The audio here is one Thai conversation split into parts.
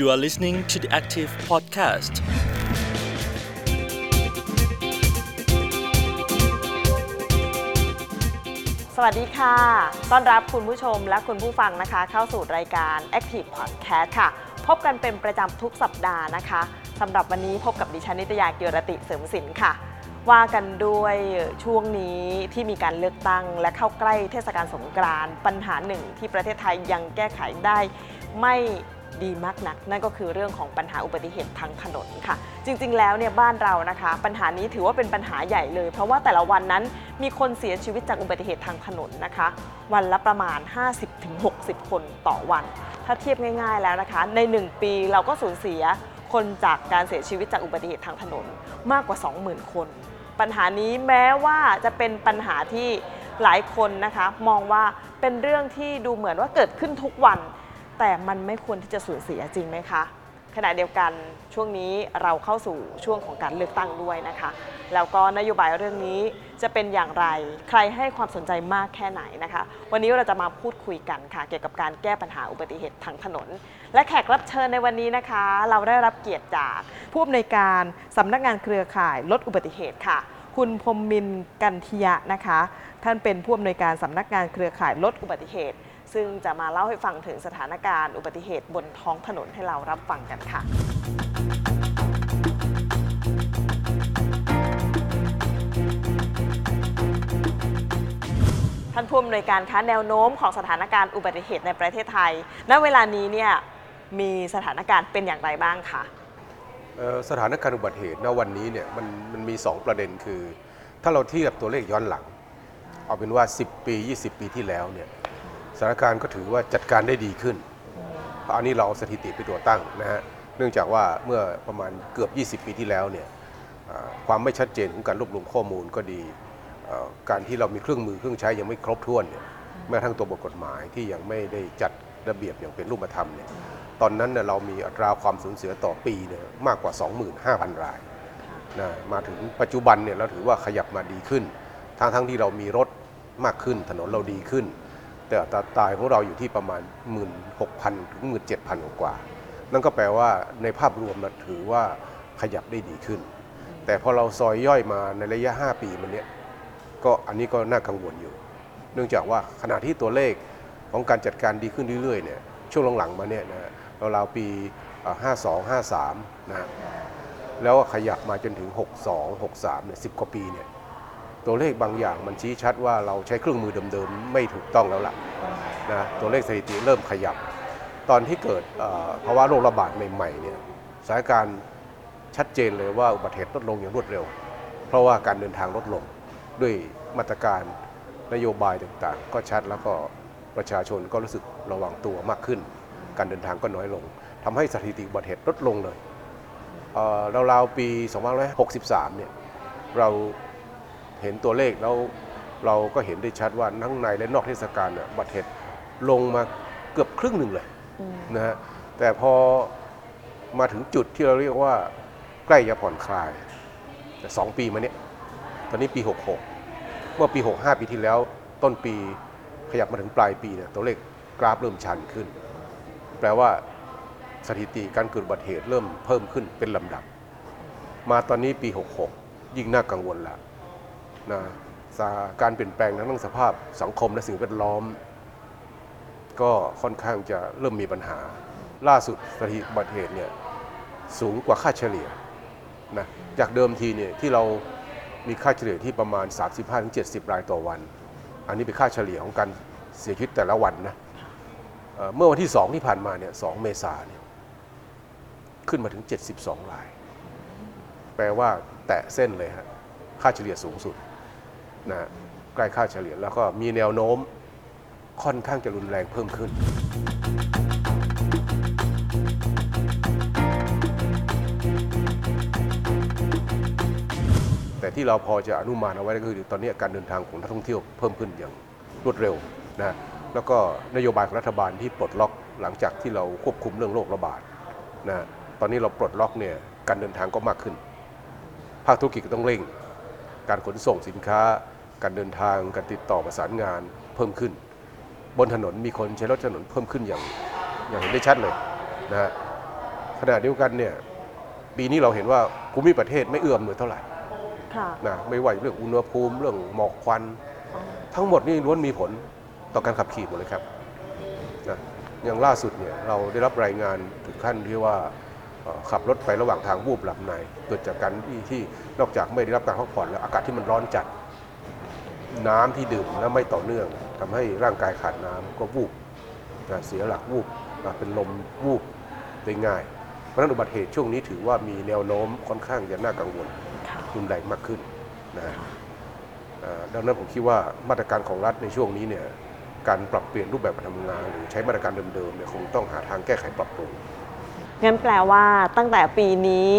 You are listening to the Active Podcast. สวัสดีค่ะ ต้อนรับคุณผู้ชมและคุณผู้ฟังนะคะ เข้าสู่รายการ Active Podcast ค่ะ พบกันเป็นประจำทุกสัปดาห์นะคะสำหรับวันนี้พบกับดิฉันนิตยาเกียรติเสริมสินค่ะ ว่ากันด้วยช่วงนี้ที่มีการเลือกตั้ง และเข้าใกล้เทศกาลสงกรานต์ปัญหาหนึ่งที่ประเทศไทยยังแก้ไขได้ไม่ ดีมากนัก นั่นก็คือเรื่องของปัญหาอุบัติเหตุทางถนนค่ะ จริงๆ แล้วเนี่ยบ้านเรานะคะ ปัญหานี้ถือว่าเป็นปัญหาใหญ่เลย เพราะว่าแต่ละวันนั้นมีคนเสียชีวิตจากอุบัติเหตุทางถนนนะคะ วันละประมาณ 50-60 คนต่อวัน ถ้าเทียบง่าย ๆแล้วนะคะ ใน 1 ปีเราก็สูญเสียคนจากการเสียชีวิตจากอุบัติเหตุทางถนนมากกว่า 20,000 คน ปัญหานี้แม้ว่าจะเป็นปัญหาที่หลายคนนะคะ มองว่าเป็นเรื่องที่ดูเหมือนว่าเกิดขึ้นทุกวัน แต่มันไม่ควรที่จะสูญเสียจริงไหมคะขณะเดียวกันช่วงนี้เราเข้าสู่ช่วงของการเลือกตั้งด้วยนะคะ แล้วก็นโยบายเรื่องนี้จะเป็นอย่างไร ใครให้ความสนใจมากแค่ไหนนะคะ วันนี้เราจะมาพูดคุยกันค่ะ เกี่ยวกับการแก้ปัญหาอุบัติเหตุทางถนน และแขกรับเชิญในวันนี้นะคะ เราได้รับเกียรติจากผู้อำนวยการสำนักงานเครือข่ายลดอุบัติเหตุค่ะ คุณพรมมินกันทิยะนะคะ ท่านเป็นผู้อำนวยการสำนักงานเครือข่ายลดอุบัติเหตุ ซึ่งจะมาเล่าให้ฟังถึงสถานการณ์อุบัติเหตุบนท้องถนนให้เรารับฟังกันค่ะท่านผู้อำนวยการคะแนวโน้มของสถานการณ์อุบัติเหตุในประเทศไทย ณ เวลานี้เนี่ยมีสถานการณ์เป็นอย่างไรบ้างคะสถานการณ์อุบัติเหตุณวันนี้เนี่ยมันมันมี 2 ประเด็นคือ ถ้าเราเทียบตัวเลขย้อนหลัง เอาเป็นว่า 10 ปี 20 ปีที่แล้วเนี่ย สถานการณ์ก็ถือว่าจัดการได้ดีขึ้นเพราะอันนี้เราสถิติไปตัวตั้งนะฮะเนื่องจากว่าเมื่อประมาณเกือบ 20 ปีที่แล้วเนี่ยความไม่ชัดเจนของการรวบรวมข้อมูลก็ดี การที่เรามีเครื่องมือเครื่องใช้ยังไม่ครบถ้วนเนี่ยแม้กระทั่งตัวบทกฎหมายที่ยังไม่ได้จัดระเบียบอย่างเป็นรูปธรรมเนี่ยตอนนั้นเนี่ยเรามีอัตราความสูญเสียต่อปีเนี่ยมากกว่า 25,000 รายนะมาถึงปัจจุบันเนี่ยเราถือว่าขยับมาดีขึ้น ทั้งทั้งที่เรามีรถมากขึ้นถนนเราดีขึ้น แต่อัตราตายของเราอยู่ที่ประมาณ 16,000 ถึง 17,000 กว่า นั่นก็แปลว่าในภาพรวมนะถือว่าขยับได้ดีขึ้น แต่พอเราซอยย่อยมาในระยะ 5 ปีมันเนี้ยก็อันนี้ก็น่ากังวลอยู่ เนื่องจากว่าขณะที่ตัวเลขของการจัดการดีขึ้นเรื่อยๆเนี่ยช่วงหลังๆมาเนี่ยนะราวๆปีเอ่อ52 53นะฮะแล้วขยับมาจนถึง 62 63เนี่ย10 กว่าปีเนี่ย ตัวเลขบางอย่างมันชี้ชัดว่าเราใช้เครื่องมือเดิมๆ ไม่ถูกต้องแล้วล่ะนะตัวเลขสถิติเริ่มขยับ ตอนที่เกิดเอ่อภาวะโรคระบาดใหม่ๆเนี่ยสถานการณ์ชัดเจนเลยว่าอุบัติเหตุลดลงอย่างรวดเร็ว เพราะว่าการเดินทางลดลงด้วยมาตรการนโยบายต่างๆ ก็ชัดแล้วก็ประชาชนก็รู้สึกระวังตัวมากขึ้น การเดินทางก็น้อยลงทำให้สถิติอุบัติเหตุลดลงเลยเราวๆปี 2563 เนี่ยเรา เห็นตัวเลขแล้วเราก็เห็นได้ชัดว่าทั้งในและนอกเทศกาลน่ะอุบัติเหตุลงมาเกือบครึ่งหนึ่งเลยนะฮะแต่พอมาถึงจุดที่เราเรียกว่าใกล้จะผ่อนคลาย แต่สองปีมาเนี้ยตอนนี้ปี 66 เมื่อปี 65 ปีที่แล้วต้นปีขยับมาถึงปลายปีเนี่ยตัวเลขกราฟเริ่มชันขึ้น แปลว่าสถิติการเกิดอุบัติเหตุเริ่มเพิ่มขึ้นเป็นลำดับ มาตอนนี้ปี 66 ยิ่งน่ากังวลละ นะาการเปลี่ยนแปลงทางด้านสภาพสังคมและสิ่งแวดล้อม ก็ค่อนข้างจะเริ่มมีปัญหา ล่าสุดสถิติบัติเหตุเนี่ยสูงกว่าค่าเฉลี่ยนะจากเดิมทีเนี่ยที่เรามีค่าเฉลี่ยที่ประมาณ 35-70 รายต่อวัน อันนี้เป็นค่าเฉลี่ยของการเสียชีวิตแต่ละวันนะเเมื่อวันที่ 2 ที่ผ่านมาเนี่ย 2 เมษาเนี่ยขึ้นมาถึง 72 ราย แปลว่าแตะเส้นเลยฮะ ค่าเฉลี่ยสูงสุด นะใกล้ค่าเฉลี่ยแล้วก็มีแนวโน้มค่อนข้างจะรุนแรงเพิ่มขึ้น แต่ที่เราพอจะอนุมานเอาไว้ก็คือตอนนี้การเดินทางของนักท่องเที่ยวเพิ่มขึ้นอย่างรวดเร็วนะแล้วก็นโยบายของรัฐบาลที่ปลดล็อกหลังจากที่เราควบคุมเรื่องโรคระบาดนะตอนนี้เราปลดล็อกเนี่ยการเดินทางก็มากขึ้น ภาคธุรกิจก็ต้องเร่ง การขนส่งสินค้า การเดินทางการติดต่อประสานงานเพิ่มขึ้น บนถนนมีคนใช้รถถนนเพิ่มขึ้นอย่างอย่างเห็นได้ชัดเลยนะฮะขณะเดียวกันเนี่ยปีนี้เราเห็นว่าภูมิประเทศไม่เอื้อมหน่วยเท่าไหร่ค่ะนะไม่ว่าเรื่องอุณหภูมิเรื่องหมอกควัน ทั้งหมดนี่ล้วนมีผลต่อการขับขี่หมดเลยครับนะอย่างล่าสุดเนี่ยเราได้รับรายงานถึงขั้นที่ว่าเอ่อขับรถไประหว่างทางวูบหลับในเกิดจากการที่ที่นอกจากไม่ได้รับการพักผ่อนแล้วอากาศที่มันร้อนจัด น้ำที่ดื่มแล้วไม่ต่อเนื่องทำให้ร่างกายขาดน้ำก็วูบนะเสียหลักวูบนะเป็นลมวูบได้ง่าย เพราะฉะนั้นอุบัติเหตุช่วงนี้ถือว่ามีแนวโน้มค่อนข้างจะน่ากังวลค่ะรุนแรงมากขึ้นนะฮะเอ่อดังนั้นผมคิดว่ามาตรการของรัฐในช่วงนี้เนี่ยการปรับเปลี่ยนรูปแบบการทำงาน หรือใช้มาตรการเดิมๆเนี่ยคงต้องหาทางแก้ไขปรับปรุงงั้นแปลว่าตั้งแต่ปีนี้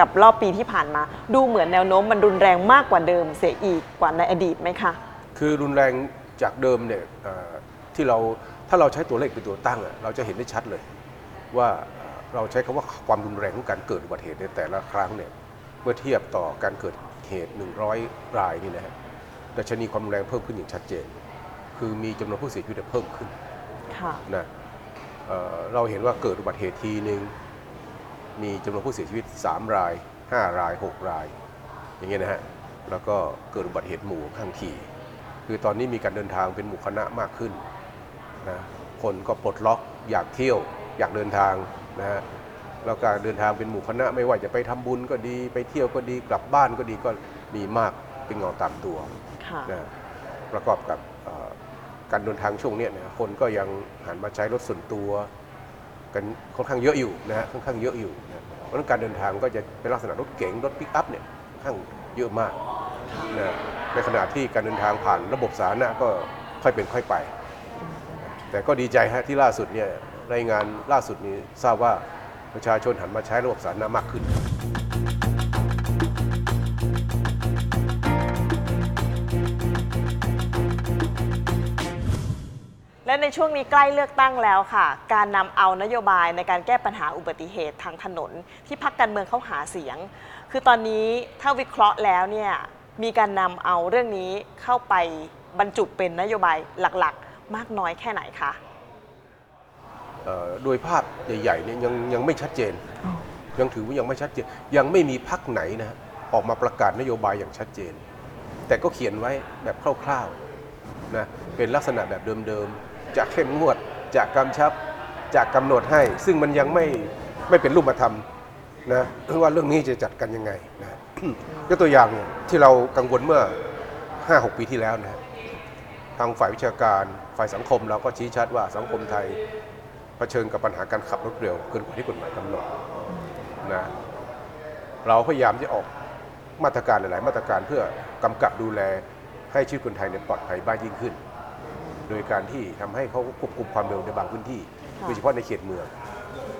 กับรอบปีที่ผ่านมา ดูเหมือนแนวโน้มมันรุนแรงมากกว่าเดิมเสียอีกกว่าในอดีตไหมคะ คือรุนแรงจากเดิมเนี่ยเอ่อที่เราถ้าเราใช้ตัวเลขเป็นตัวตั้งอะเราจะเห็นได้ชัดเลย ว่าเราใช้คำว่าความรุนแรงของการเกิดอุบัติเหตุในแต่ละครั้งเนี่ยเมื่อเทียบต่อการเกิดเหตุ 100 รายนี่นะฮะดัชนีความรุนแรงเพิ่มขึ้นอย่างชัดเจน คือมีจำนวนผู้เสียชีวิตเพิ่มขึ้น ค่ะ นะเอ่อเราเห็นว่าเกิดอุบัติเหตุทีหนึ่ง มีจำนวนผู้เสียชีวิต 3 ราย 5 ราย 6 ราย อย่างเงี้ยนะฮะ แล้วก็เกิดอุบัติเหตุหมู่ข้างขี่ คือตอนนี้มีการเดินทางเป็นหมู่คณะมากขึ้นนะคนก็ปลดล็อกอยากเที่ยวอยากเดินทางนะฮะแล้วการเดินทางเป็นหมู่คณะไม่ว่าจะไปทำบุญก็ดีไปเที่ยวก็ดีกลับบ้านก็ดีก็มีมากเป็นเงาตามตัวค่ะนะประกอบกับเอ่อการเดินทางช่วงเนี้ยนะคนก็ยังหันมาใช้รถส่วนตัวกันค่อนข้างเยอะอยู่นะฮะค่อนข้างเยอะอยู่นะ เพราะฉะนั้นการเดินทางก็จะเป็นลักษณะรถเก๋งรถปิกอัพเนี่ยข้างเยอะมากนะในขณะที่การเดินทางผ่านระบบสาธารณะก็ค่อยเป็นค่อยไป แต่ก็ดีใจฮะที่ล่าสุดเนี่ยรายงานล่าสุดนี้ทราบว่าประชาชนหันมาใช้ระบบสาธารณะมากขึ้น ในช่วงนี้ใกล้เลือกตั้งแล้วค่ะ การนำเอานโยบายในการแก้ปัญหาอุบัติเหตุทางถนน ที่พักการเมืองเขาหาเสียง คือตอนนี้ถ้าวิเคราะห์แล้วเนี่ยมีการนำเอาเรื่องนี้เข้าไปบรรจุเป็นนโยบายหลักๆ มากน้อยแค่ไหนคะเอ่อโดยภาพใหญ่ๆเนี่ยยังยังไม่ชัดเจน ยังถือว่ายังไม่ชัดเจน ยังไม่มีพักไหนนะออกมาประกาศนโยบายอย่างชัดเจน แต่ก็เขียนไว้แบบคร่าวๆนะเป็นลักษณะแบบเดิมๆ จะเข้มงวดจะกำชับจะกำหนดให้ ซึ่งมันยังไม่ไม่เป็นรูปธรรมนะว่าเรื่องนี้จะจัดกันยังไงนะยกตัวอย่างที่เรากังวลเมื่อ 5-6 ปีที่แล้วนะทางฝ่ายวิชาการฝ่ายสังคมเราก็ชี้ชัดว่าสังคมไทยเผชิญกับปัญหาการขับรถเร็วเกินกว่าที่กฎหมายกำหนดนะเราพยายามจะออกมาตรการหลาย ๆ มาตรการเพื่อกำกับดูแลให้ชีวิตคนไทยในยปลอดภัยบ้างยิ่งขึ้น โดยการที่ทำให้เขาควบคุมความเร็วในบางพื้นที่ค่ะโดยเฉพาะในเขตเมือง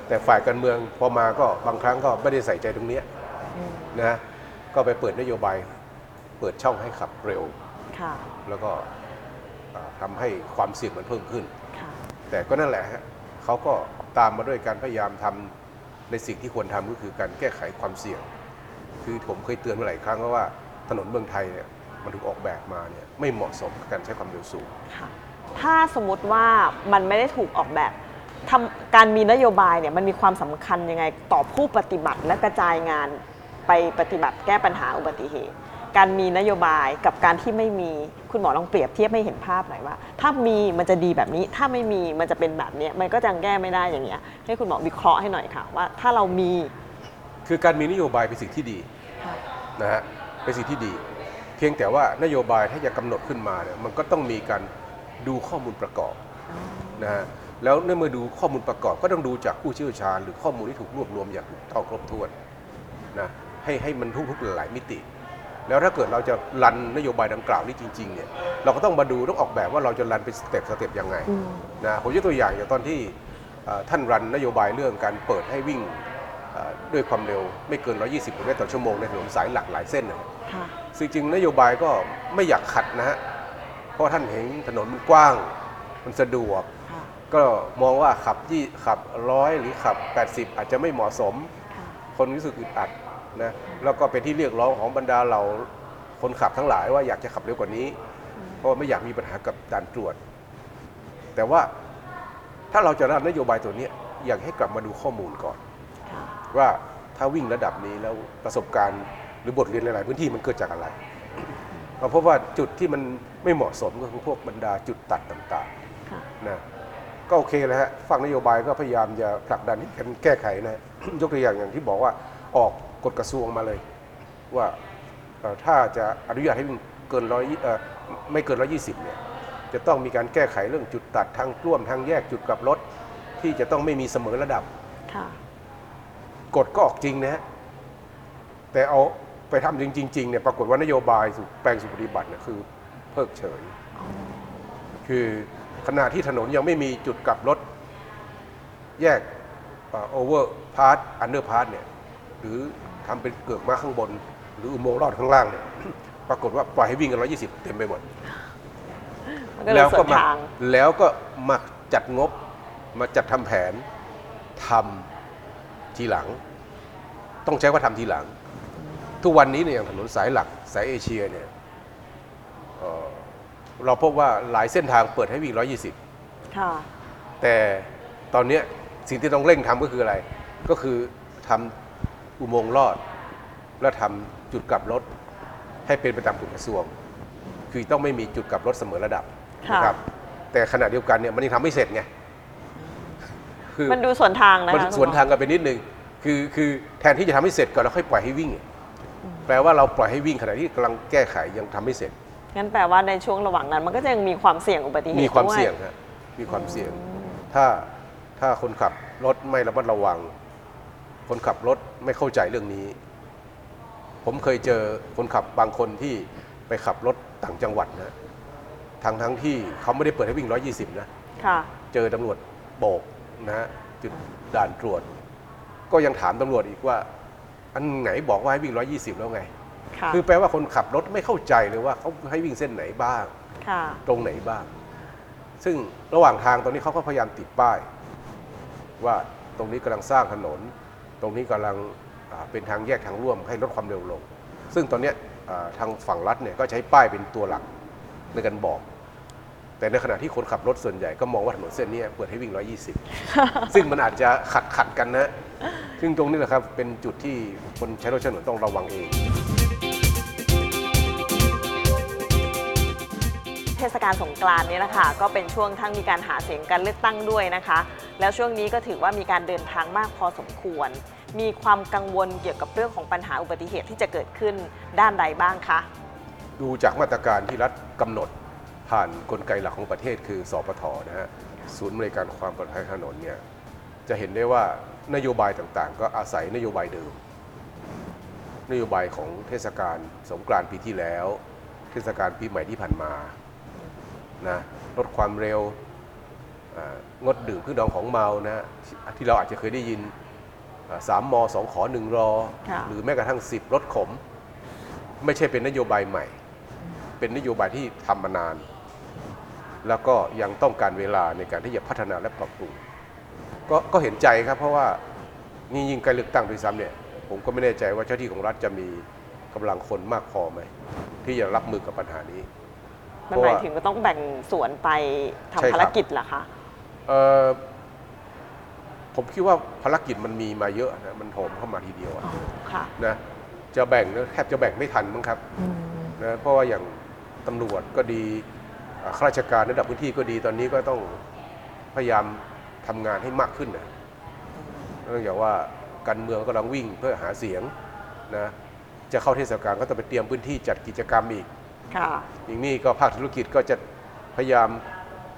แต่ฝ่ายการเมืองพอมาก็บางครั้งก็ไม่ได้ใส่ใจตรงเนี้ยนะก็ไปเปิดนโยบาย เปิดช่องให้ขับเร็วค่ะแล้วก็อ่าทำให้ความเสี่ยงมันเพิ่มขึ้นค่ะแต่ก็นั่นแหละฮะเขาก็ตามมาด้วยการพยายามทำในสิ่งที่ควรทำก็คือการแก้ไขความเสี่ยง คือผมเคยเตือนมาหลายครั้งแล้วว่าถนนเมืองไทยเนี่ยมันถูกออกแบบมาเนี่ยไม่เหมาะสมกับการใช้ความเร็วสูงค่ะ ถ้าสมมติว่ามันไม่ได้ถูกออกแบบทำการมีนโยบายเนี่ยมันมีความสำคัญยังไงต่อผู้ปฏิบัติและกระจายงานไปปฏิบัติแก้ปัญหาอุบัติเหตุ การมีนโยบายกับการที่ไม่มีคุณหมอลองเปรียบเทียบให้เห็นภาพหน่อยว่า ถ้ามีมันจะดีแบบนี้ ถ้าไม่มีมันจะเป็นแบบเนี้ยมันก็จะแก้ไม่ได้อย่างเงี้ยให้คุณหมอวิเคราะห์ให้หน่อยค่ะ ว่าถ้าเรามี คือการมีนโยบายเป็นสิ่งที่ดีนะฮะเป็นสิ่งที่ดี เพียงแต่ว่านโยบายถ้าจะกำหนดขึ้นมาเนี่ยมันก็ต้องมีการ ดูข้อมูลประกอบนะฮะแล้วในเมื่อดูข้อมูลประกอบก็ต้องดูจากผู้เชี่ยวชาญ หรือข้อมูลที่ถูกรวบรวมอย่างถูกต้องครบถ้วนนะให้ให้มันทุกๆหลายๆมิติ แล้วถ้าเกิดเราจะรันนโยบายดังกล่าวนี้จริงๆเนี่ยเราก็ต้องมาดูต้องออกแบบว่าเราจะรันเป็นสเต็ปสเต็ปยังไงอืมนะผมยกตัวอย่างอย่างตอนที่เอ่อท่านรันนโยบายเรื่องการเปิดให้วิ่งเอ่อด้วยความเร็วไม่เกิน 120กิโลเมตรต่อชั่วโมงในถนนสายหลักหลายเส้นนะค่ะซึ่งจริงๆนโยบายก็ไม่อยากขัดนะฮะ เพราะท่านเห็นถนนมันกว้าง มันสะดวก ค่ะก็มองว่าขับยี่ขับร้อยหรือขับ 80 อาจจะไม่เหมาะสม ค่ะคนรู้สึกอึดอัดนะแล้วก็เป็นที่เรียกร้องของบรรดาเราคนขับทั้งหลายว่าอยากจะขับเร็วกว่านี้เพราะว่าไม่อยากมีปัญหากับด่านตรวจ แต่ว่าถ้าเราจะรันนโยบายตัวเนี้ยอยากให้กลับมาดูข้อมูลก่อน ค่ะว่าถ้าวิ่งระดับนี้แล้วประสบการณ์หรือบทเรียนหลาย ๆ พื้นที่มันเกิดจากอะไร เราพบว่าจุดที่มันไม่เหมาะสมก็คือพวกบรรดาจุดตัดต่างค่ะๆนะก็โอเคแล้วฮะฝั่งนโยบายก็พยายามจะผลักดันให้กันแก้ไขนะยกตัวอย่างอย่างที่บอกว่าออกกฎกระทรวงมาเลย ว่าเอ่อถ้าจะอนุญาตให้วิ่งเกินร้อยเอ่อไม่เกินร้อยี่สิบเนี่ยจะต้องมีการแก้ไขเรื่องจุดตัดทางร่วมทางแยกจุดกลับรถ ที่จะต้องไม่มีเสมอระดับค่ะกฎก็ออกจริงนะฮะแต่เอา ไปทำจริงๆเนี่ยปรากฏว่านโยบายสู่แปลงสู่ปฏิบัติเนี่ยคือเพิกเฉย คือขณะที่ถนนยังไม่มีจุดกลับรถ แยก overpass underpass เนี่ยหรือทำเป็นเกือกม้าข้างบน หรืออุโมงค์ลอดข้างล่างเนี่ยปรากฏว่าปล่อยให้วิ่งกัน120เต็มไปหมดมันก็เลยสวนมาทางแล้วก็มาจัดงบมาจัดทำแผนทำทีหลัง ต้องใช้ว่าทำทีหลัง ทุกวันนี้เนี่ยอย่างถนนสายหลักสายเอเชียเนี่ยเอ่อเราพบว่าหลายเส้นทางเปิดให้วิ่ง120ค่ะแต่ตอนเนี้ยสิ่งที่ต้องเร่งทำก็คืออะไร ก็คือทำอุโมงค์ลอด และทำจุดกลับรถให้เป็นไปตามกฎกระทรวง คือต้องไม่มีจุดกลับรถเสมอระดับค่ะ นะครับ แต่ขณะเดียวกันเนี่ยมันยังทำไม่เสร็จไงคือ มันดูสวนทางนะมันคะสวนทางกันไปนิดนึง คือคือแทนที่จะทำให้เสร็จก่อนแล้วค่อยปล่อยให้วิ่ง แปลว่าเราปล่อยให้วิ่งขณะที่กำลังแก้ไขยังทำไม่เสร็จ งั้นแปลว่าในช่วงระหว่างนั้น มันก็จะยังมีความเสี่ยงอุบัติเหตุมีความด้เสี่ยงฮะมีความเสี่ยง ถ้าถ้าคนขับรถไม่ระมัดระวัง คนขับรถไม่เข้าใจเรื่องนี้ ผมเคยเจอคนขับบางคนที่ไปขับรถต่างจังหวัดนะทั้งทั้งที่เขาไม่ได้เปิดให้วิ่ง 120 นะ ค่ะ เจอตำรวจโบกนะฮะจุดด่านตรวจ ก็ยังถามตำรวจอีกว่า อันไหนบอกว่าให้วิ่ง 120 แล้วไง ค่ะคือแปลว่าคนขับรถไม่เข้าใจเลยว่าเขาให้วิ่งเส้นไหนบ้าง ค่ะ ตรงไหนบ้าง ซึ่งระหว่างทางตอนนี้เขาก็พยายามติดป้าย ว่าตรงนี้กำลังสร้างถนน ตรงนี้กำลังอ่าเป็นทางแยกทางร่วมให้ลดความเร็วลง ซึ่งตอนเนี้ยอ่าทางฝั่งรัฐเนี่ยก็ใช้ป้ายเป็นตัวหลักในการบอก แต่ในขณะที่คนขับรถส่วนใหญ่ก็มองว่าถนนเส้นเนี้ยเปิดให้วิ่ง 120 ซึ่งมันอาจจะขัดขัดกันนะ ซึ่งตรงนี้แหละครับเป็นจุดที่คนใช้รถใช้ถนนต้องระวังเอง เทศกาลสงกรานต์เนี่ยนะคะก็เป็นช่วงทั้งมีการหาเสียงการเลือกตั้งด้วยนะคะ แล้วช่วงนี้ก็ถือว่ามีการเดินทางมากพอสมควร มีความกังวลเกี่ยวกับเรื่องของปัญหาอุบัติเหตุที่จะเกิดขึ้นด้านใดบ้างคะดูจากมาตรการที่รัฐกำหนดผ่านกลไกหลักของประเทศคือสปทนะฮะศูนย์บริการความปลอดภัยทางถนนเนี่ย จะเห็นได้ว่านโยบายต่างๆ ก็อาศัยนโยบายเดิม นโยบายของเทศกาลสงกรานต์ปีที่แล้ว เทศกาลปีใหม่ที่ผ่านมานะลดความเร็วอ่างดดื่มเครื่องดองของเมานะฮะที่เราอาจจะเคยได้ยินอ่าสามมสองขอหนึ่งรอค่ะหรือแม้กระทั่งสิบรถขม ไม่ใช่เป็นนโยบายใหม่ เป็นนโยบายที่ทำมานาน แล้วก็ยังต้องการเวลาในการที่จะพัฒนาและปรับปรุง ก็ก็เห็นใจครับ เพราะว่านี่ยิ่งใกล้เลือกตั้งด้วยซ้ำเนี่ย ผมก็ไม่แน่ใจว่าเจ้าที่ของรัฐจะมีกำลังคนมากพอไหม ที่จะรับมือกับปัญหานี้ มันเพราะหมายว่าถึงว่าต้องแบ่งส่วนไปใช่ครับทำภารกิจเหรอคะ เอ่อผมคิดว่าภารกิจมันมีมาเยอะนะมันโถมเข้ามาทีเดียวอะอ๋อ ค่ะนะจะแบ่งเนี่ยแทบจะแบ่งไม่ทันมั้งครับนะเพราะว่าอย่างตำรวจก็ดีอ่าข้าราชการระดับพื้นที่ก็ดีตอนนี้ก็ต้องพยายาม ทำงานให้มากขึ้นนะเนื่องจากว่าการเมืองกำลังวิ่งเพื่อหาเสียงนะจะเข้าเทศกาลก็ต้องไปเตรียมพื้นที่จัดกิจกรรมอีกค่ะอีกนี่ก็ภาคธุรกิจก็จะพยายาม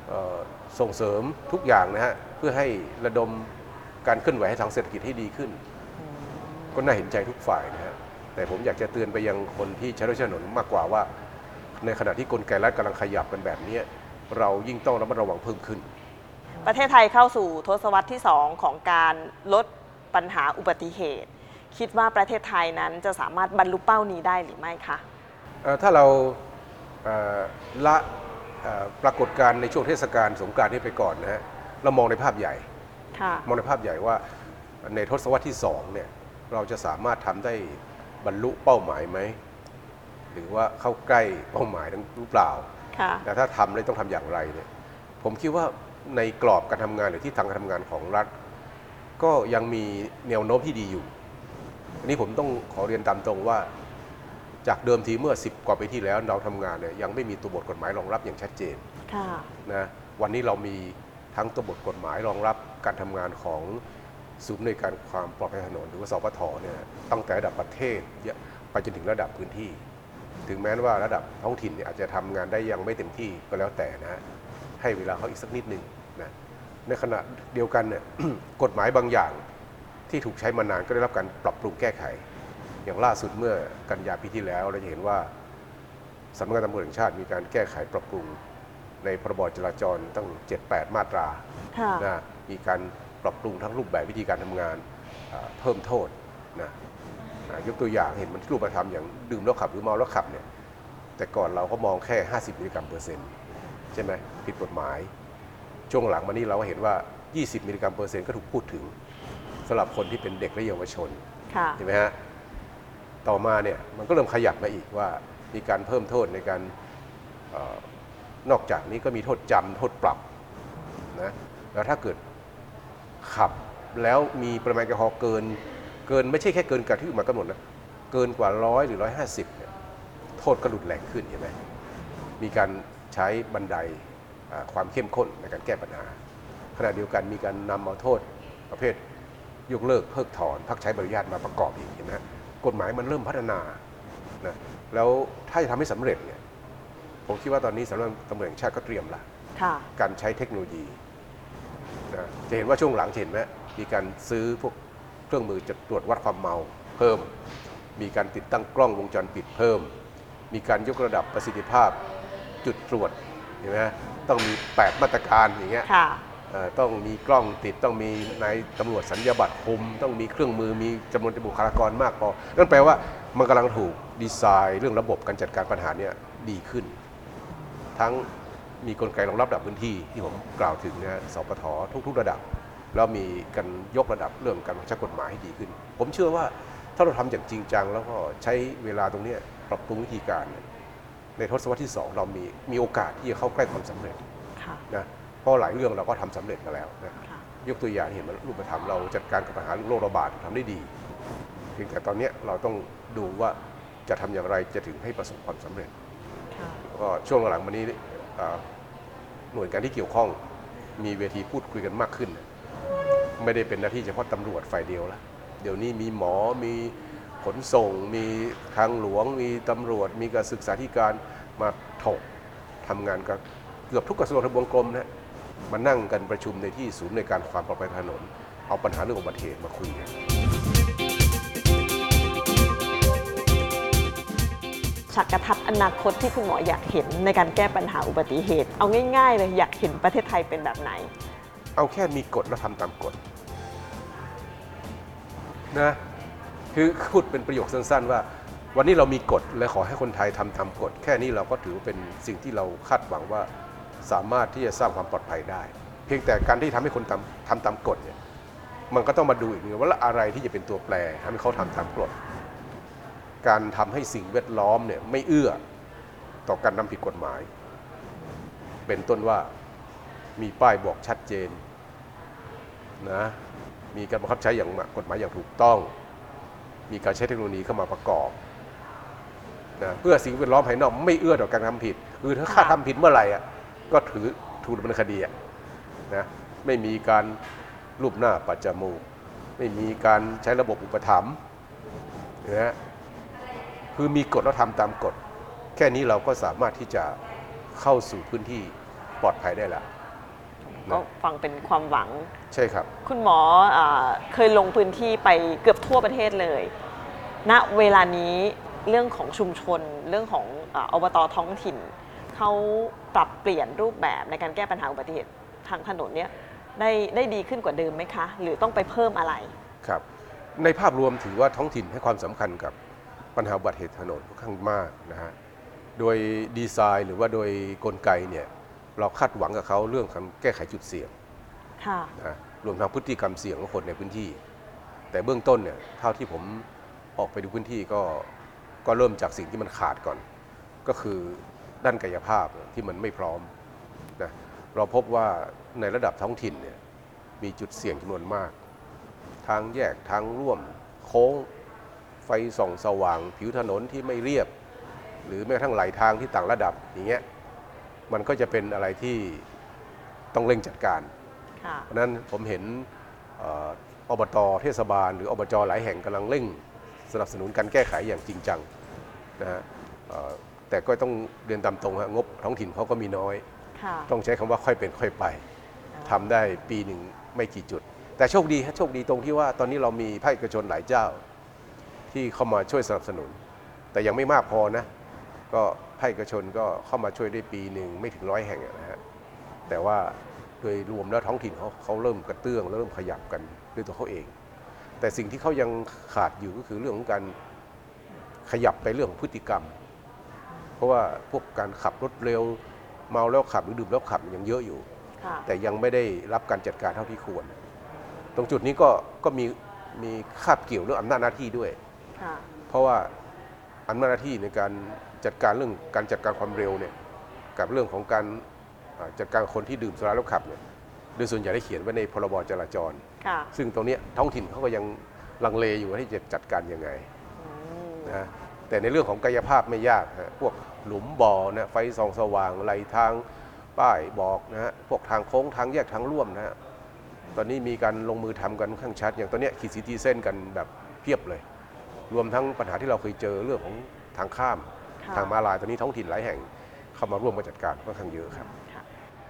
เอ่อส่งเสริมทุกอย่างนะฮะเพื่อให้ระดมการเคลื่อนไหวให้ทางเศรษฐกิจให้ดีขึ้น ก็น่าเห็นใจทุกฝ่ายนะฮะแต่ผมอยากจะเตือนไปยังคนที่ใช้รถใช้ถนนมากกว่าว่า ในขณะที่กลไกรัฐกำลังขยับกันแบบนี้เรายิ่งต้องระมัดระวังเพิ่มขึ้น ประเทศไทยเข้าสู่ทศวรรษที่ 2 ของการลดปัญหาอุบัติเหตุ คิดว่าประเทศไทยนั้นจะสามารถบรรลุเป้านี้ได้หรือไม่คะเอ่อถ้าเราเอ่อละเอ่อปรากฏการณ์ในช่วงเทศกาลสงกรานต์นี้ไปก่อนนะฮะเรามองในภาพใหญ่ค่ะมองในภาพใหญ่ว่าในทศวรรษที่สองเนี่ยเราจะสามารถทำได้บรรลุเป้าหมายไหมหรือว่าเข้าใกล้เป้าหมายนั้นหรือเปล่าค่ะแต่ถ้าทำแล้วต้องทำอย่างไรเนี่ยผมคิดว่า ในกรอบการทำงานหรือที่ทางการทำงานของรัฐ ก็ยังมีแนวโน้มที่ดีอยู่อันนี้ผมต้องขอเรียนตามตรงว่า จากเดิมทีเมื่อ 10 กว่าปีที่แล้วเราทำงานเนี่ยยังไม่มีตัวบทกฎหมายรองรับอย่างชัดเจนค่ะนะวันนี้เรามีทั้งตัวบทกฎหมายรองรับการทำงานของศูนย์ในวยการความปลอดภัยถนนหรือว่าสปทเนี่ยตั้งแต่ระดับประเทศไปจนถึงระดับพื้นที่ ถึงแม้ว่าระดับท้องถิ่นเนี่ยอาจจะทำงานได้ยังไม่เต็มที่ก็แล้วแต่นะฮะ ให้เวลาเขาอีกสักนิดหนึ่งนะในขณะเดียวกันเนี่ยกฎหมายบางอย่างที่ถูกใช้มานานก็ได้รับการปรับปรุงแก้ไข อย่างล่าสุดเมื่อกันยาปีที่แล้วเราจะเห็นว่าสำนักงานตำรวจแห่งชาติมีการแก้ไขปรับปรุง ในพรบจราจรตั้ง 7-8 มาตราค่ะนะมีการปรับปรุงทั้งรูปแบบวิธีการทำงานอ่าเพิ่มโทษนะอ่ายกตัวอย่างเห็นมันรูปธรรมอย่างดื่มแล้วขับหรือเมาแล้วขับเนี่ยแต่ก่อนเราก็มองแค่ 50 มิลลิกรัมเปอร์เซ็นต์ ใช่ไหมผิดกฎหมาย ช่วงหลังมานี้เราก็เห็นว่า 20 มิลลิกรัมเปอร์เซ็นต์ก็ถูกพูดถึงสำหรับคนที่เป็นเด็กและเยาวชนค่ะเห็นไหมฮะต่อมาเนี่ยมันก็เริ่มขยับมาอีกว่ามีการเพิ่มโทษในการเออนอกจากนี้ก็มีโทษจำโทษปรับนะแล้วถ้าเกิดขับแล้วมีปริมาณแอลกอฮอล์เกิน เกินไม่ใช่แค่เกินกว่าที่กฎหมายกำหนดนะเกินกว่าร้อยหรือร้อยห้าสิบเนี่ยโทษก็รุนแรงขึ้นเห็นไหมมีการ ใช้บันไดอ่าความเข้มข้นในการแก้ปัญหาขณะเดียวกันมีการนำเอาโทษประเภทยกเลิกเพิกถอนพักใช้ใบอนุญาตมาประกอบอีกเห็นไหมฮะกฎหมายมันเริ่มพัฒนานะแล้วถ้าจะทำให้สำเร็จเนี่ยผมคิดว่าตอนนี้สำนักงานตำรวจแห่งชาติก็เตรียมละค่ะการใช้เทคโนโลยีนะจะเห็นว่าช่วงหลังจะเห็นไหมมีการซื้อพวกเครื่องมือจะตรวจวัดความเมาเพิ่ม มีการติดตั้งกล้องวงจรปิดเพิ่ม มีการยกระดับประสิทธิภาพ จุดตรวจเห็นไหมฮะต้องมี 8 มาตรการอย่างเงี้ยค่ะเอ่อต้องมีกล้องติดต้องมีนายตำรวจสัญญาบัตรคุม ต้องมีเครื่องมือมีจำนวนบุคลากรมากพอนั่นแปลว่ามันกำลังถูกดีไซน์เรื่องระบบการจัดการปัญหาเนี่ยดีขึ้น ทั้งมีกลไกรองรับระดับพื้นที่ที่ผมกล่าวถึงนะฮะสปททุก ๆ ระดับ แล้วมีการยกระดับเรื่องการบังคับใช้กฎหมายให้ดีขึ้น ผมเชื่อว่าถ้าเราทำอย่างจริงจัง แล้วก็ใช้เวลาตรงเนี้ยปรับปรุงวิธีการเนี่ย ในทศวรรษที่สองเรามีมีโอกาสที่จะเข้าใกล้ความสำเร็จค่ะนะเพราะหลายเรื่องเราก็ทำสำเร็จมาแล้วนะค่ะยกตัวอย่างเห็นมันรูปธรรมเราจัดการกับปัญหาเรื่องโรคระบาดทำได้ดีเพียงแต่ตอนเนี้ยเราต้องดูว่าจะทำอย่างไรจะถึงให้ประสบความสำเร็จค่ะก็ช่วงหลังมานี้อ่าหน่วยงานที่เกี่ยวข้องมีเวทีพูดคุยกันมากขึ้น ไม่ได้เป็นหน้าที่เฉพาะตำรวจฝ่ายเดียวละเดี๋ยวนี้มีหมอมี ขนส่ง มีทางหลวง มีตำรวจ มีการศึกษาธิการมาถกทำงานกับเกือบทุกกระทรวงทบวงกรมนะมานั่งกันประชุมในที่ศูนย์ในการความปลอดภัยทางถนน เอาปัญหาเรื่องอุบัติเหตุมาคุยกันฉักกระทัดอนาคตที่คุณหมออยากเห็นในการแก้ปัญหาอุบัติเหตุ เอาง่ายๆเลยอยากเห็นประเทศไทยเป็นแบบไหน เอาแค่มีกฎแล้วทำตามกฎนะ คือพูดเป็นประโยคสั้นๆว่า วันนี้เรามีกฎและขอให้คนไทยทำตามกฎ แค่นี้เราก็ถือว่าเป็นสิ่งที่เราคาดหวังว่าสามารถที่จะสร้างความปลอดภัยได้ เพียงแต่การที่ทำให้คนทำทำตามกฎเนี่ยมันก็ต้องมาดูอีกนึงว่าอะไรที่จะเป็นตัวแปรทำให้เขาทำตามกฎการทำให้สิ่งแวดล้อมเนี่ยไม่เอื้อต่อการนำผิดกฎหมาย เป็นต้นว่ามีป้ายบอกชัดเจนนะมีการบังคับใช้อย่างกฎหมายอย่างถูกต้อง มีการใช้เทคโนโลยีเข้ามาประกอบนะเพื่อสิ่งแวดล้อมภายนอกไม่เอื้อต่อการทำผิดคือถ้าข้าทำผิดเมื่อไหร่อะก็ถือถูกดำเนินคดีอะนะไม่มีการรูปหน้าปัจจมูก ไม่มีการใช้ระบบอุปถัมภ์นะฮะคือมีกฎแล้วทำตามกฎ แค่นี้เราก็สามารถที่จะเข้าสู่พื้นที่ปลอดภัยได้แล้วก็ฟังเป็นความหวัง ใช่ครับ คุณหมออาเคยลงพื้นที่ไปเกือบทั่วประเทศเลย ณเวลานี้เรื่องของชุมชน เรื่องของอาอบตท้องถิ่นเขาปรับเปลี่ยนรูปแบบในการแก้ปัญหาอุบัติเหตุทางถนนเนี่ยได้ได้ดีขึ้นกว่าเดิมไหมคะ หรือต้องไปเพิ่มอะไรครับในภาพรวมถือว่าท้องถิ่นให้ความสำคัญกับปัญหาอุบัติเหตุถนนค่อนข้างมากนะฮะโดยดีไซน์หรือว่าโดยกลไกเนี่ยเราคาดหวังกับเขาเรื่องการแก้ไขจุดเสี่ยงค่ะนะรวมทั้งพฤติกรรมเสี่ยงของคนในพื้นที่ แต่เบื้องต้นเนี่ยเท่าที่ผม ออกไปดูพื้นที่ก็ก็เริ่มจากสิ่งที่มันขาดก่อน ก็คือด้านกายภาพที่มันไม่พร้อมนะเราพบว่าในระดับท้องถิ่นเนี่ยมีจุดเสี่ยงจำนวนมาก ทางแยกทางร่วมโค้ง ไฟส่องสว่าง ผิวถนนที่ไม่เรียบ หรือแม้กระทั่งไหลทางที่ต่างระดับอย่างเงี้ยมันก็จะเป็นอะไรที่ต้องเร่งจัดการค่ะเพราะฉะนั้นผมเห็นเอ่ออบตเทศบาล หรืออบจหลายแห่งกำลังเร่ง สนับสนุนการแก้ไขอย่างจริงจังนะฮะเอ่อแต่ก็ต้องเรียนตามตรงฮะงบท้องถิ่นเขาก็มีน้อยค่ะต้องใช้คำว่าค่อยเป็นค่อยไปทำได้ปีหนึ่งไม่กี่จุด แต่โชคดีฮะโชคดีตรงที่ว่าตอนนี้เรามีภาคเอกชนหลายเจ้า ที่เข้ามาช่วยสนับสนุน แต่ยังไม่มากพอนะ ก็ภาคเอกชนก็เข้ามาช่วยได้ปีหนึ่งไม่ถึงร้อยแห่งอะนะฮะแต่ว่าโดยรวมแล้วท้องถิ่นเขาเขาเริ่มกระเตื้องเริ่มขยับกันด้วยตัวเขาเอง แต่สิ่งที่เขายังขาดอยู่ก็คือเรื่องของการขยับไปเรื่องของพฤติกรรม เพราะว่าพวกการขับรถเร็วเมาแล้วขับหรือดื่มแล้วขับยังเยอะอยู่ค่ะแต่ยังไม่ได้รับการจัดการเท่าที่ควร ตรงจุดนี้ก็ก็มีมีคาบเกี่ยวเรื่องอำนาจหน้าที่ด้วยค่ะเพราะว่าอำนาจหน้าที่ในการจัดการเรื่องการจัดการความเร็วเนี่ยกับเรื่องของการอ่าจัดการคนที่ดื่มสุราแล้วขับเนี่ยโดยส่วนใหญ่ได้เขียนไว้ในพรบจราจร ค่ะซึ่งตรงเนี้ยท้องถิ่นเขาก็ยังลังเลอยู่ว่าที่จะจัดการยังไงอืมนะแต่ในเรื่องของกายภาพไม่ยากฮะพวกหลุมบ่อนะไฟส่องสว่างไหลทางป้ายบอกนะฮะพวกทางโค้งทางแยกทางร่วมนะฮะตอนนี้มีการลงมือทำกันค่อนข้างชัด อย่างตอนเนี้ยขีดสีตีเส้นกันแบบเพียบเลย รวมทั้งปัญหาที่เราเคยเจอเรื่องของทางข้ามค่ะทางมาลายตอนนี้ท้องถิ่นหลายแห่งเข้ามาร่วมมาจัดการค่อนข้างเยอะครับ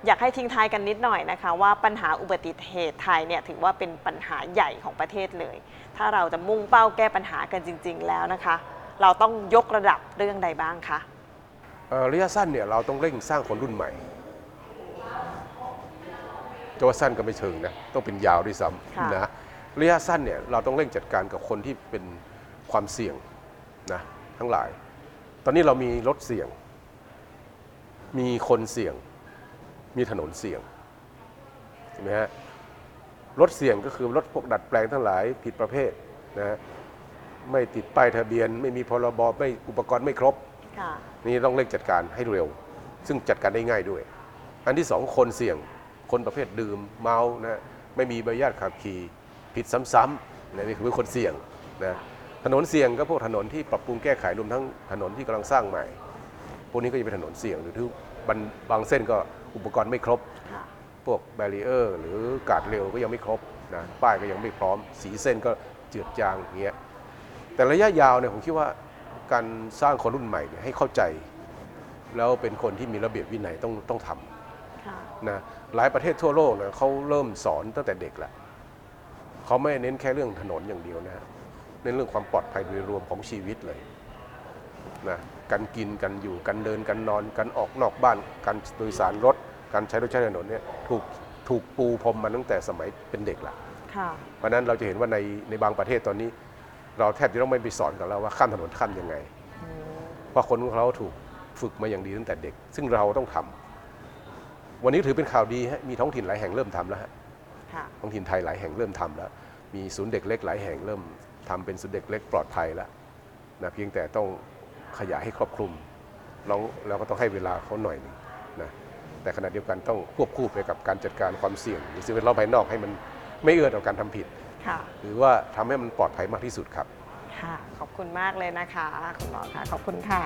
อยากให้ทิ้งท้ายกันนิดหน่อยนะคะ ว่าปัญหาอุบัติเหตุไทยเนี่ยถือว่าเป็นปัญหาใหญ่ของประเทศเลย ถ้าเราจะมุ่งเป้าแก้ปัญหากันจริง ๆ แล้วนะคะ เราต้องยกระดับเรื่องใดบ้างคะเอ่อระยะสั้นเนี่ยเราต้องเร่งสร้างคนรุ่นใหม่จะว่าสั้นก็ไม่เชิงนะต้องเป็นยาวด้วยซ้ค่ะำนะระยะสั้นเนี่ยเราต้องเร่งจัดการกับคนที่เป็นความเสี่ยงนะทั้งหลาย ตอนนี้เรามีรถเสี่ยง มีคนเสี่ยง มีถนนเสี่ยงเห็นไหมฮะรถเสี่ยงก็คือรถพวกดัดแปลงทั้งหลายผิดประเภทนะฮะไม่ติดป้ายทะเบียน ไม่มีพรบไม่อุปกรณ์ไม่ครบค่ะนี่ต้องเร่งจัดการให้เร็ว ซึ่งจัดการได้ง่ายด้วย อันที่สองคนเสี่ยงคนประเภทดื่มเมานะไม่มีใบอนุญาตขับขี่ผิดซ้ำๆนะนี่คือคนเสี่ยงนะถนนเสี่ยงก็พวกถนนที่ปรับปรุงแก้ไขรวมทั้งถนนที่กำลังสร้างใหม่ พวกนี้ก็จะเป็นถนนเสี่ยงหรือที่บางบางเส้นก็ อุปกรณ์ไม่ครบ พวกแบรีเออร์หรือกาดเร็วก็ยังไม่ครบนะป้ายก็ยังไม่พร้อม สีเส้นก็เจือดจางอย่างเงี้ยแต่ระยะยาวเนี่ยผมคิดว่าการสร้างคนรุ่นใหม่เนี่ยให้เข้าใจ แล้วเป็นคนที่มีระเบียบวินัยต้องต้องทำนะหลายประเทศทั่วโลกนะเขาเริ่มสอนตั้งแต่เด็กแหละเขาไม่เน้นแค่เรื่องถนนอย่างเดียวนะเน้นเรื่องความปลอดภัยโดยรวมของชีวิตเลยนะ การกินกันอยู่การเดินการนอนการออกนอกบ้านการโดยสารรถ การใช้รถใช้ถนนเนี่ยถูกถูกปูพรมมาตั้งแต่สมัยเป็นเด็กละค่ะเพราะฉะนั้นเราจะเห็นว่าในในบางประเทศตอนนี้ เราแทบจะต้องไม่ไปสอนกันแล้วว่าข้ามถนนข้ามยังไง เพราะคนของเขาถูกฝึกมาอย่างดีตั้งแต่เด็ก ซึ่งเราต้องทำวันนี้ถือเป็นข่าวดีฮะมีท้องถิ่นหลายแห่งเริ่มทำแล้วฮะค่ะท้องถิ่นไทยหลายแห่งเริ่มทำแล้ว มีศูนย์เด็กเล็กหลายแห่งเริ่มทำเป็นศูนย์เด็กเล็กปลอดภัยแล้วนะเพียงแต่ต้อง ขยายให้ครอบคลุมเราเราก็ต้องให้เวลาเขาหน่อยหนึงนะแต่ขณะเดียวกันต้องควบคู่ไปกับการจัดการความเสี่ยงหรือสิ่งแวดล้อมภายนอกให้มันไม่เอื้อต่อการทำผิดค่ะหรือว่าทำให้มันปลอดภัยมากที่สุดครับค่ะขอบคุณมากเลยนะคะ คุณหมอค่ะ ขอบคุณค่ะ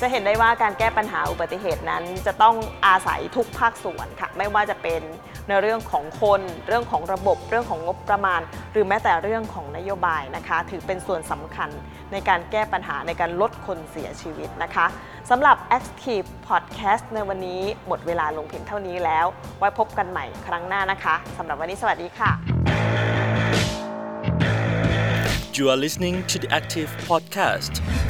จะเห็นได้ว่าการแก้ปัญหาอุบัติเหตุนั้น จะต้องอาศัยทุกภาคส่วนค่ะ ไม่ว่าจะเป็น ในเรื่องของคน เรื่องของระบบ เรื่องของงบประมาณ หรือแม้แต่เรื่องของนโยบายนะคะ ถือเป็นส่วนสำคัญในการแก้ปัญหาในการลดคนเสียชีวิตนะคะสำหรับ Active Podcast ในวันนี้หมดเวลาลงเพียงเท่านี้แล้ว ไว้พบกันใหม่ครั้งหน้านะคะสำหรับวันนี้สวัสดีค่ะ You are listening to the Active Podcast.